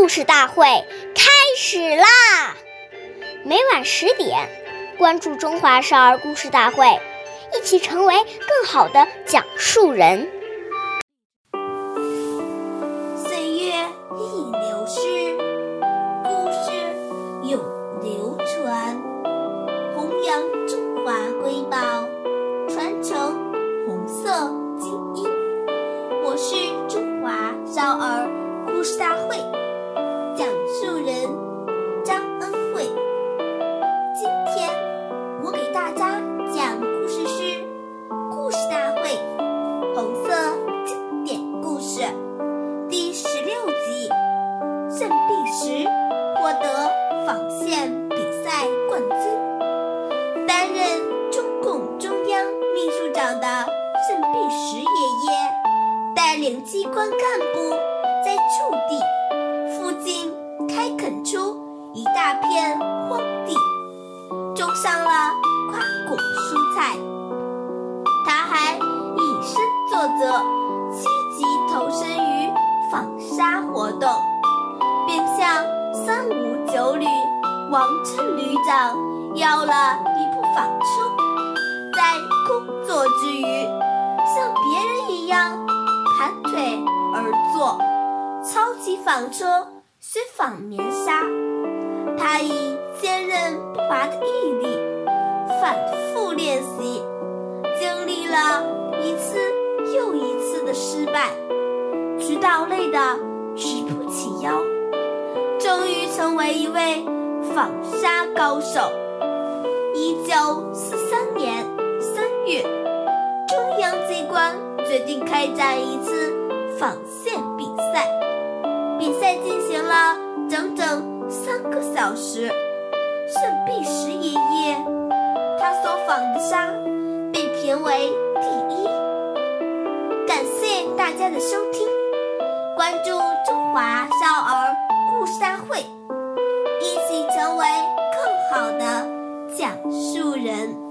故事大会开始啦！每晚十点，关注《中华少儿故事大会》，一起成为更好的讲述人。岁月易流逝，故事永流传，弘扬中华瑰宝，传承红色基因。我是中华少儿获得纺线比赛冠军。担任中共中央秘书长的任弼时爷爷，带领机关干部在驻地附近开垦出一大片荒地，种上了瓜果蔬菜。他还以身作则，积极投身于王振旅长要了一部纺车，在工作之余，像别人一样盘腿而坐，操起纺车学纺棉纱。他以坚韧不拔的毅力，反复练习，经历了一次又一次的失败，直到累得直不起腰。终于成为一位纺纱高手。一九四三年三月，中央机关决定开展一次纺线比赛。比赛进行了整整三个小时。盛璧时爷爷，他所纺的纱被评为第一。感谢大家的收听，关注中华少儿。故事大会，讲述人。